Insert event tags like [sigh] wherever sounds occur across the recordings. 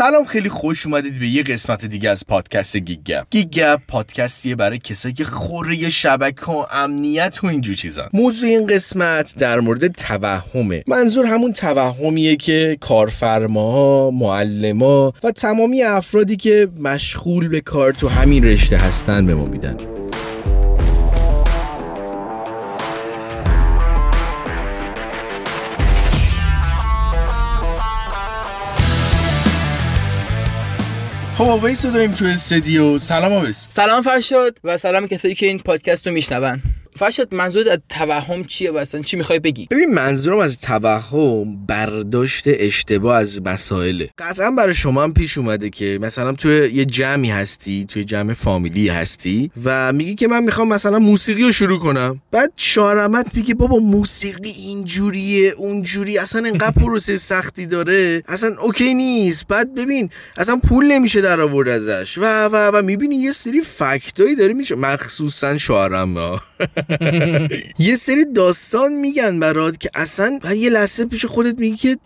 سلام خیلی خوش اومدید به یه قسمت دیگه از پادکست گیگ گیگ پادکستیه برای کسایی که خوره شبکه و امنیت و اینجور چیزا. موضوع این قسمت در مورد توهمه. منظور همون توهمیه که کارفرماها معلما و تمامی افرادی که مشغول به کار تو همین رشته هستن به ما میدن. خب آویس رو داریم تو استدیو. سلام آویس سلام فرشاد و سلام کسایی که این پادکست رو میشنون. فرشاد منظور از توهم چیه اصلا چی می‌خوای بگی؟ ببین منظورم از توهم برداشت اشتباه از مسائله قطعا برای شما هم پیش اومده که مثلا تو یه جمعی هستی توی جمع فامیلی هستی و میگی که من می‌خوام مثلا موسیقی رو شروع کنم. بعد شارمت میگه بابا موسیقی اینجوریه اونجوری اصلا انقدر پروسه سختی داره اصلا اوکی نیست. بعد ببین اصلا پول نمیشه در آورد ازش و و و می‌بینی یه سری فکتایی داره میشه مخصوصا شوهرم [laughs] [laughs] یه سری داستان میگن برات که اصلا یه لحظه پیش خودت میگی که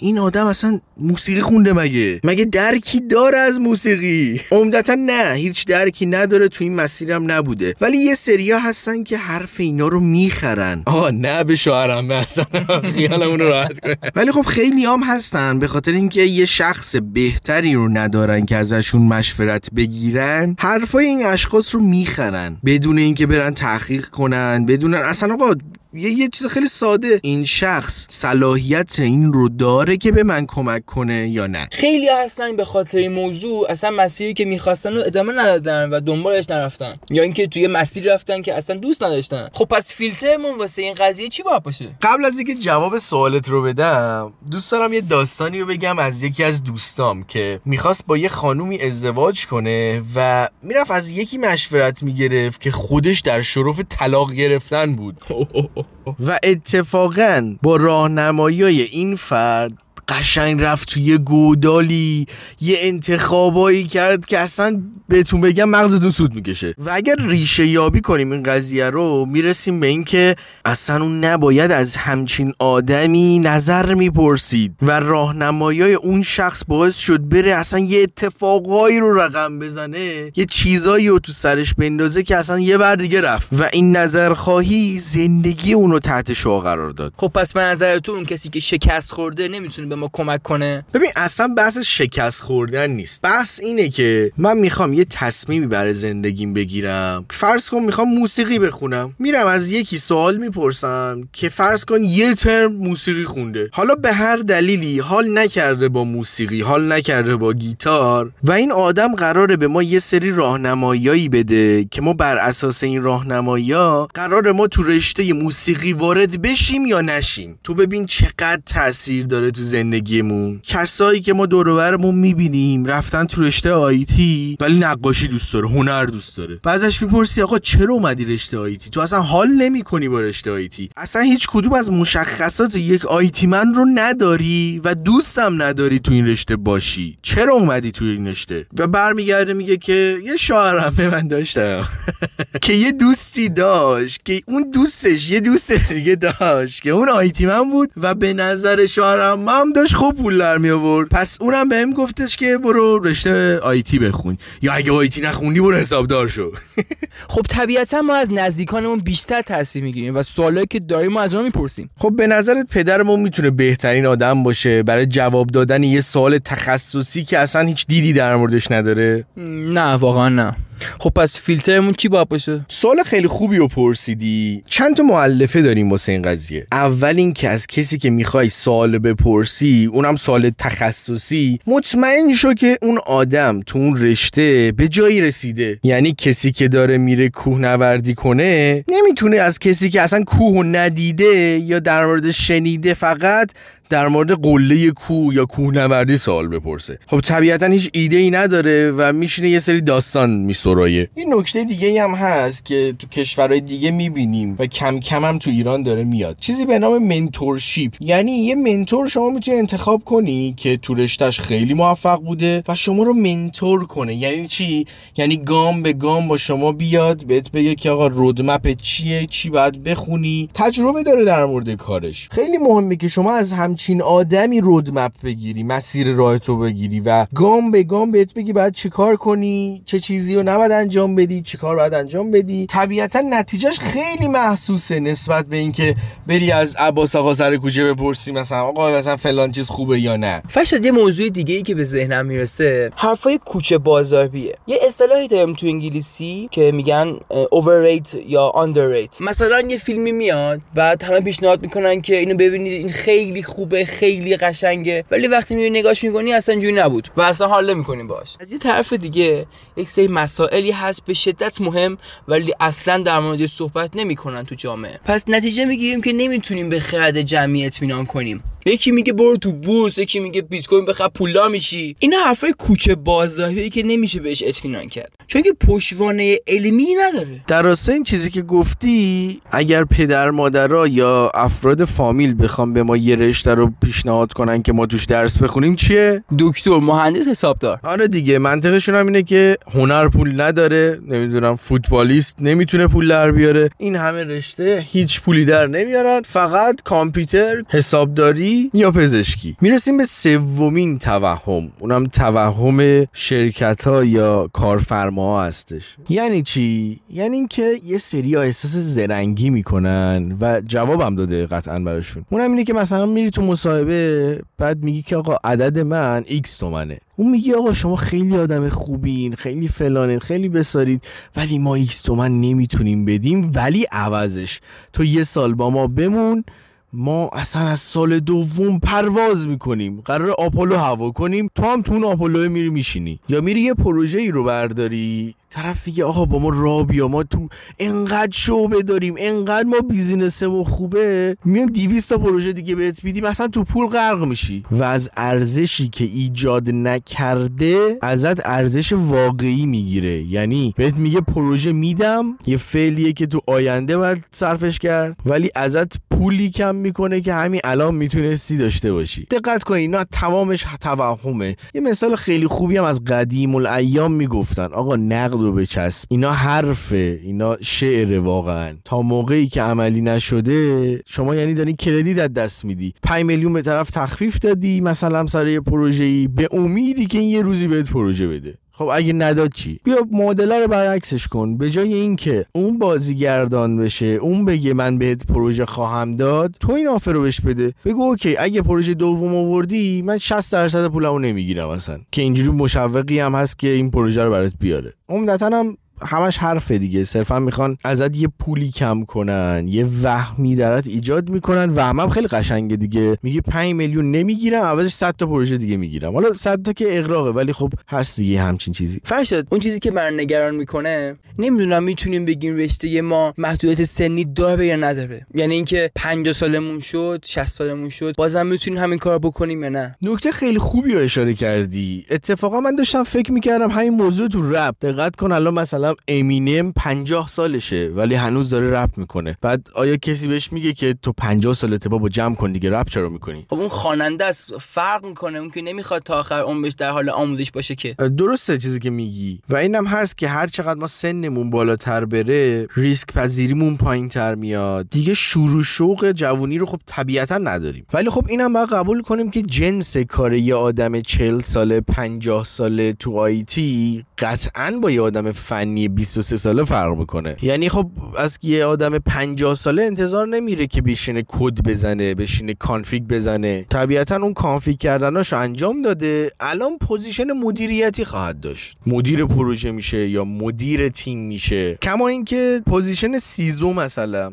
این آدم اصلا موسیقی خونده مگه؟ مگه درکی داره از موسیقی؟ عمدتا نه هیچ درکی نداره تو این مسیرم نبوده. ولی یه سریا هستن که حرف اینا رو می‌خرن. آه نه به شوهرم اصلا. [laughs] خیالمون رو راحت کنه. ولی خب خیلی هم هستن به خاطر اینکه یه شخص بهتری رو ندارن که ازشون مشورت بگیرن. حرفای این اشخاص رو می‌خرن بدون اینکه برن تحقیق کنن بدون اصلا آقا یه, یه چیز خیلی ساده. این شخص صلاحیت این رو داره که به من کمک کنه یا نه؟ خیلی هستن به خاطر این موضوع. اصلا مسیری که می‌خواستن رو ادامه ندادن و دنبالش نرفتن. یا اینکه توی مسیر رفتن که اصلا دوست نداشتن. خب پس فیلترمون واسه این قضیه چی باید باشه؟ قبل از اینکه جواب سوالت رو بدم دوست دارم یه داستانی رو بگم از یکی از دوستام که می‌خواست با یه خانومی ازدواج کنه و می‌رفت از یکی مشورت می‌گرفت که خودش در شرف طلاق گرفتن بود. [laughs] و اتفاقا با راهنمایی این فرد قشنگ رفت توی گودالی یه انتخابایی کرد که اصلا بهتون بگم مغزتون سود می‌کشه. و اگر ریشه یابی کنیم این قضیه رو می‌رسیم به اینکه اصلا اون نباید از همچین آدمی نظر می‌پرسید و راهنمایی اون شخص باعث شد بره اصلا یه اتفاقایی رو رقم بزنه یه چیزایی رو تو سرش بندازه که اصلا یه بر دیگه رفت. و این نظر خواهی زندگی اونو تحت شعا قرار داد. خب پس به نظر تو اون کسی که شکست خورده نمی‌تونه به ما کمک کنه؟ ببین اصلا بحث شکست خوردن نیست. بحث اینه که من می‌خوام یه تصمیمی برای زندگیم بگیرم. فرض کن می‌خوام موسیقی بخونم. میرم از یکی سوال می‌پرسم که فرض کن یه ترم موسیقی خونده. حالا به هر دلیلی حال نکرده با موسیقی حال نکرده با گیتار و این آدم قراره به ما یه سری راهنماییایی بده که ما بر اساس این راهنمایی قرار ما تو رشته موسیقی وارد بشیم یا نشیم. تو ببین چقدر تاثیر داره تو زندگیمون. کسایی که ما دور می‌بینیم رفتن تو رشته آیتی ولی نقاشی دوست داره هنر دوست داره. بعضش می‌پرسی آقا چرا اومدی رشته آیتی تو اصلا حال نمی‌کنی با رشته آیتی اصلا هیچ کدوم از مشخصات یک آیتی من رو نداری و دوستم نداری تو این رشته باشی. چرا اومدی تو این رشته؟ و برمیگرده میگه که یه شوهرم من داشتم. [laughs] که یه دوستی داشت که اون دوستش یه دوست دیگه داشت که اون آیتی من بود و به نظر من داشت خوب پول در می آورد. پس اونم بهم گفتش که برو رشته آیتی بخون. یا اگه آیتی نخوندی برو حسابدار شو. [laughs] خب طبیعتا ما از نزدیکانمون بیشتر تاثیر می‌گیریم و سوالایی که داریم ما از اون می‌پرسیم. خب به نظرت پدرمون می‌تونه بهترین آدم باشه؟ برای جواب دادن یه سوال تخصصی که اصلا هیچ دیدی در موردش نداره؟ نه واقعا نه. خب پس فیلترمون چی باید باشه؟ سوال خیلی خوبی رو پرسیدی. چند تا معلفه داریم واسه این قضیه؟ اول اینکه از کسی که می‌خوای سوال بپرسی اونم سوال تخصصی مطمئن شو که اون آدم تو اون رشته به جایی رسیده. یعنی کسی که داره میره کوهنوردی کنه نمی‌تونه از کسی که اصلا کوه ندیده یا در مورد شنیده فقط در مورد قله کو یا کوهنوردی سوال بپرسه. خب طبیعتا هیچ ایده ای نداره و میشینه یه سری داستان میسرایه. این نکته دیگه هم هست که تو کشورهای دیگه می‌بینیم و کم کم هم تو ایران داره میاد. چیزی به نام منتورشیپ. یعنی یه منتور شما می‌تونی انتخاب کنی که تو رشتهش خیلی موفق بوده و شما رو منتور کنه. یعنی چی؟ یعنی گام به گام با شما بیاد بهت بگه که آقا رودمپ چیه؟ چی باید بخونی؟ تجربه داره در مورد کارش. خیلی مهمه که شما از هم همچین آدمی رودمپ بگیری مسیر راه تو بگیری و گام به گام بهت بگی باید چیکار کنی چه چیزی رو نباید انجام بدی چیکار باید انجام بدی. طبیعتا نتیجهش خیلی محسوسه نسبت به اینکه بری از عباس آقا سر کوچه بپرسی مثلا آقا مثلا فلان چیز خوبه یا نه. فرشاد یه موضوع دیگه ای که به ذهنم می‌رسه حرفای کوچه بازاربیه یه اصطلاحی داریم تو انگلیسی که میگن overrate یا underrate. مثلا یه فیلمی میاد بعد همه پیشنهاد می‌کنن که اینو ببینید این خیلی خوبه خیلی قشنگه. ولی وقتی می‌بینی نگاش می‌کنی اصلا جوری نبود. و اصلا حال نمی‌کنی باش از یه طرف دیگه یک سری مسائلی هست به شدت مهم ولی اصلا در مورد صحبت نمی‌کنن تو جامعه. پس نتیجه می‌گیریم که نمی‌تونیم به خرد جمعی اطمینان کنیم. یکی میگه برو تو بورس یکی میگه بیت کوین بخر پولدار میشی. اینا حرفای کوچه بازاهیه که نمیشه بهش اطمینان کرد. چون که پشتوانه علمی نداره. در این چیزی که گفتی اگر پدر مادرها یا افراد فامیل بخوام به ما یه رشته رو پیشنهاد کنن که ما توش درس بخونیم چیه؟ دکتر مهندس حسابدار. آره دیگه منطقشون هم اینه که هنر پول نداره نمی‌دونم فوتبالیست نمی‌تونه پول در بیاره. این همه رشته هیچ پولی در نمیارن فقط کامپیوتر حسابداری یا پزشکی؟ می‌رسیم به سومین توهم. اونم توهم شرکت ها یا کارفرما هستش. یعنی چی؟ یعنی اینکه یه سری ها احساس زرنگی می‌کنن و جوابم داده قطعا براشون. اونم اینه که مثلا میری تو مصاحبه بعد میگی که آقا عدد من x تومنه. اون میگه آقا شما خیلی آدم خوبین خیلی فلانین خیلی باسوادید ولی ما ایکس تومن نمی‌تونیم بدیم ولی عوضش. تو یه سال با ما بمون ما اصلا از سال دوم پرواز می‌کنیم. قرار آپولو هوا کنیم. تو هم تو اون آپولو میری میشینی. یا میری یه پروژه ای رو برداری. طرف میگه آقا با ما را بیا. ما تو انقدر شعبه داریم. انقدر ما بیزینسمون خوبه. میام 200 تا پروژه دیگه بهت میدیم. مثلا تو پول غرق میشی. و از ارزشی که ایجاد نکرده ازت ارزش واقعی می‌گیره. یعنی بهت میگه پروژه میدم. یه فعلیه که تو آینده باید صرفش کرد. ولی ازت پولی کم می‌کنه که همین الان می‌تونستی داشته باشی. دقت کن اینا تمامش توهمه. یه مثال خیلی خوبی هم از قدیم الایام می‌گفتن. آقا نقد و بچسب. اینا حرفه. اینا شعر واقعا. تا موقعی که عملی نشده شما یعنی داری کردیت از دست میدی. 5 میلیون به طرف تخفیف دادی مثلا سر یه پروژه‌ای به امیدی که این یه روزی بهت پروژه بده. خب اگه نداد چی؟ بیا معادله رو برعکسش کن. به جای اینکه اون بازیگردان بشه اون بگه من بهت پروژه خواهم داد تو این آفر رو بهش بده. بگو اوکی اگه پروژه دوم آوردی من 60 درصد پولمو نمی‌گیرم اصلا. که اینجوری مشوقی هم هست که این پروژه رو برات بیاره. عمدتا هم همش حرفه دیگه. صرفا می‌خوان ازت یه پولی کم کنن یه وهمی درت ایجاد می‌کنن. وهم هم خیلی قشنگه دیگه. میگه 5 میلیون نمی‌گیرم عوضش 100 تا پروژه دیگه می‌گیرم. حالا 100 تا که اغراقه ولی خب هست دیگه همچین چیزی. فرشاد اون چیزی که من نگران می‌کنه نمی‌دونم می‌تونیم بگیم رشته ما محدودیت سنی داره یا نداره. یعنی اینکه 50 سالمون شد 60 سالمون شد بازم می‌تونیم همین کار بکنیم یا نه؟ نکته خیلی خوبی رو اشاره کردی. اتفاقا من داشتم فکر می‌کردم همین موضوع تو رپ. دقت کن الان مثلا امینم 50 سالشه ولی هنوز داره رپ می‌کنه. بعد آیا کسی بهش میگه که تو 50 سالته بابا جمع کن دیگه رپ چرا می‌کنی؟ خب اون خواننده است فرق می‌کنه. اون که نمی‌خواد تا آخر عمرش در حال آموزش باشه که. درسته چیزی که میگی. و اینم هست که هر چقدر ما سنمون بالاتر بره ریسک پذیریمون پایین تر میاد. دیگه شور و شوق جوونی رو خب طبیعتا نداریم. ولی خب اینم باید قبول کنیم که جنس کار یه آدم 40 ساله 50 ساله تو IT قطعا با یه آدم فنی 23 ساله فرق می‌کنه. یعنی خب از یه آدم 50 ساله انتظار نمیره که بشینه کد بزنه بشینه config بزنه. طبیعتا اون config کردناشو انجام داده. الان position مدیریتی خواهد داشت. مدیر پروژه میشه یا مدیر تیم میشه. کما اینکه position CISO مثلا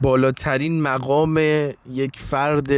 بالاترین مقام یک فرد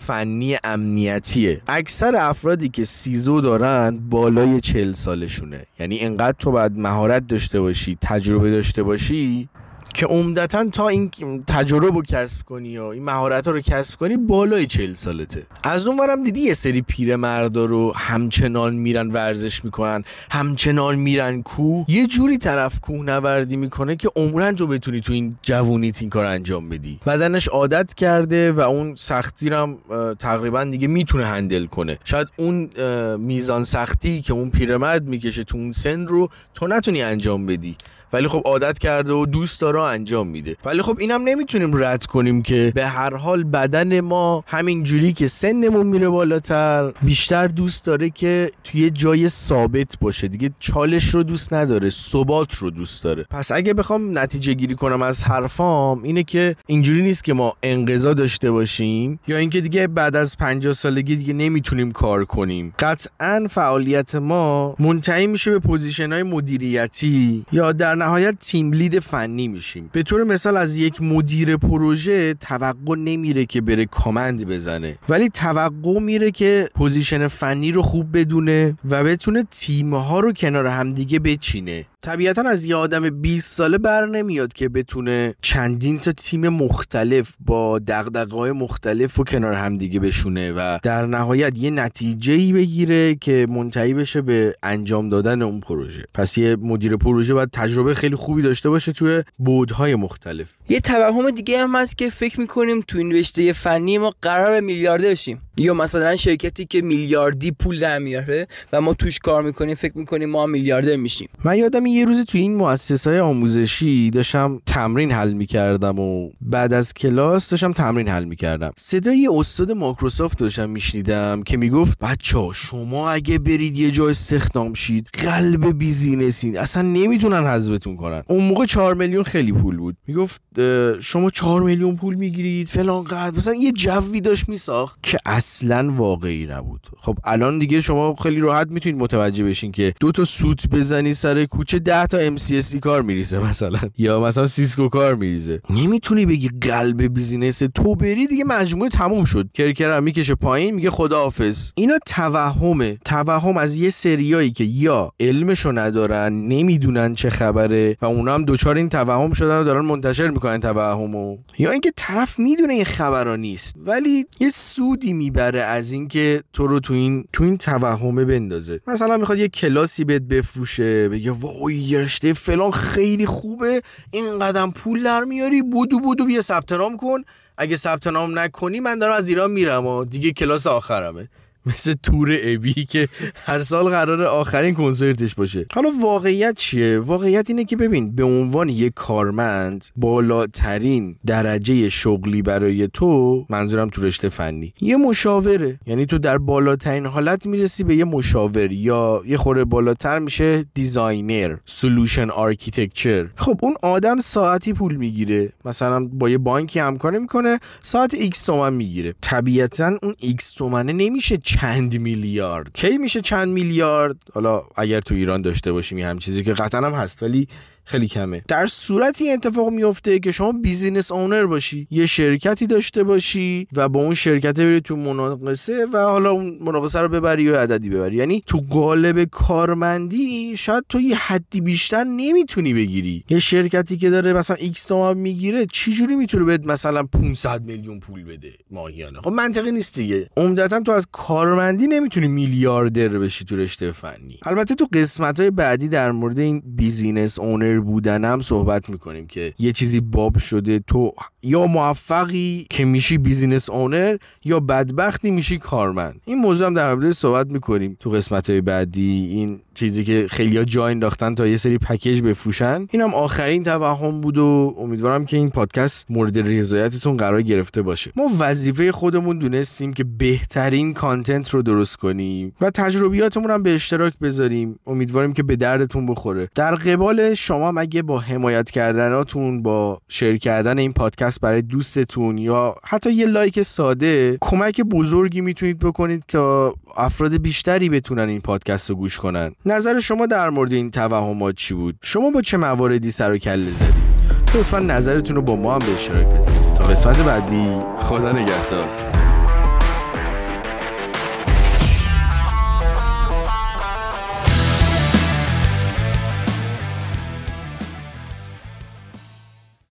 فنی امنیتیه. اکثر افرادی که سیزو دارن بالای چل سالشونه. یعنی انقدر تو باید مهارت داشته باشی تجربه داشته باشی که عمدتا تا این تجربه رو کسب کنی و این مهارت ها رو کسب کنی بالای چل سالته. از اون ورم دیدی یه سری پیر مردا رو همچنان میرن ورزش می‌کنن همچنان میرن کو؟ یه جوری طرف کوه نوردی می‌کنه که عمرن تو بتونی تو این جوونیت این کار انجام بدی. بدنش عادت کرده و اون سختی رو هم تقریبا دیگه می‌تونه هندل کنه. شاید اون میزان سختی که اون پیرمرد می‌کشه تو اون سن رو تو نتونی انجام بدی. ولی خب عادت کرده و دوست داره انجام میده. ولی خب اینم نمی‌تونیم رد کنیم که به هر حال بدن ما همینجوری که سنمون میره بالاتر بیشتر دوست داره که توی جای ثابت باشه. دیگه چالش رو دوست نداره ثبات رو دوست داره. پس اگه بخوام نتیجه گیری کنم از حرفام اینه که اینجوری نیست که ما انقضا داشته باشیم یا اینکه دیگه بعد از 50 سالگی دیگه نمی‌تونیم کار کنیم. قطعا فعالیت ما منتهی میشه به position های مدیریتی یا در نهایت team lead فنی میشیم. به طور مثال از یک مدیر پروژه توقع نمیره که بره command بزنه. ولی توقع میره که position فنی رو خوب بدونه و بتونه تیم ها رو کنار همدیگه بچینه. طبیعتا از یه آدم 20 ساله بر نمیاد که بتونه چندین تا تیم مختلف با دغدغه مختلف رو کنار همدیگه بشونه و در نهایت یه نتیجه ای بگیره که منتهی بشه به انجام دادن اون پروژه. پس یه مدیر پروژه باید تجربه خیلی خوبی داشته باشه توی بعدهای مختلف. یه توهم دیگه هم هست که فکر می‌کنیم تو این رشته فنی ما قرار میلیارده بشیم. یا مثلا شرکتی که میلیاردی پول در میاره و ما توش کار می‌کنیم فکر می‌کنیم ما میلیاردر میشیم. من یادم یه روزی توی این مؤسسه آموزشی داشتم تمرین حل می‌کردم و بعد از کلاس داشتم تمرین حل می‌کردم. صدای استاد مایکروسافت داشتم میشنیدم که می‌گفت بچه شما اگه برید یه جا استخدام شید قلب بیزینسین اصلا نمی‌تونن حذفتون کنن. اون موقع 4 میلیون خیلی پول بود. می‌گفت شما 4 میلیون پول می‌گیرید فلان قدر. مثلا یه جوی داشت میساخت که اصلا واقعی نبود. خب الان دیگه شما خیلی راحت می‌تونید متوجه بشین که دو تا سوت بزنی سر کوچه 10 تا MCSE کار میریزه مثلا؟ یا مثلا Cisco کار میریزه؟ نمی‌تونی بگی قلب business تو بری دیگه مجموعه تموم شد. کرکر می‌کشه پایین میگه خداحافظ. اینا توهمه. توهم از یه سریایی که یا علمشو ندارن نمی‌دونن چه خبره و اونا هم دچار این توهم شدن و دارن منتشر می‌کنن توهمو. یا اینکه طرف می‌دونه این خبرا نیست ولی یه سودی می‌بره از اینکه تو رو تو این تو این توهمه بندازه. مثلا می‌خواد یه کلاسی بهت بفروشه بگه وای یه رشته فلان خیلی خوبه. این قدم پول در میاری بدو بدو بیا ثبت نام کن. اگه ثبت نام نکنی من دارم از ایران میرم و دیگه کلاس آخرمه. مثل تور ابی که هر سال قراره آخرین کنسرتش باشه. حالا واقعیت چیه؟ واقعیت اینه که ببین به عنوان یک کارمند بالاترین درجه شغلی برای تو منظورم تو رشته فنی. یه مشاوره. یعنی تو در بالاترین حالت می‌رسی به یه مشاور یا یه خورده بالاتر میشه designer solution architecture. خب اون آدم ساعتی پول می‌گیره. مثلا با یه بانکی همکاری می‌کنه ساعت ایکس تومن می‌گیره. طبیعتا اون ایکس تومنه نمیشه چند میلیارد؟ کی میشه چند میلیارد؟ حالا اگر تو ایران داشته باشیم یه هم چیزی که قطعا هم هست ولی خیلی کمه. در صورتی اتفاق میفته که شما business owner باشی یه شرکتی داشته باشی و با اون شرکت بری تو مناقصه و حالا اون مناقصه رو ببری و عددی ببری. یعنی تو قالب کارمندی شاید تو یه حدی بیشتر نمی‌تونی بگیری. یه شرکتی که داره مثلا X تومن می‌گیره چی جوری می‌تونه بهت مثلا 500 میلیون پول بده ماهیانه؟ خب منطقی نیست دیگه. عمدتا تو از کارمندی نمی‌تونی میلیاردر بشی تو رشته فنی. البته تو قسمت های بعدی در مورد این business owner بودنم صحبت می‌کنیم که یه چیزی باب شده تو یا موفقی که میشی business owner یا بدبختی میشی کارمند. این موضوع هم در مورد صحبت می‌کنیم. تو قسمت های بعدی این چیزی که خیلی جا انداختن تا یه سری پکیج بفروشن. اینم آخرین توهم بود و امیدوارم که این پادکست مورد رضایتتون قرار گرفته باشه. ما وظیفه خودمون دونستیم که بهترین content رو درست کنیم و تجربیاتمون هم به اشتراک بذاریم. امیدواریم که به دردتون بخوره. در قبالش شما اگه با حمایت کردناتون با share کردن این پادکست برای دوستتون یا حتی یه لایک ساده کمک بزرگی می‌تونید بکنید که افراد بیشتری بتونن این پادکست رو گوش کنن. نظر شما در مورد این توهمات چی بود؟ شما با چه مواردی سر و کله زدید؟ لطفا نظرتون رو با ما هم به اشتراک بذارید. تا قسمت بعدی خدا نگهدار.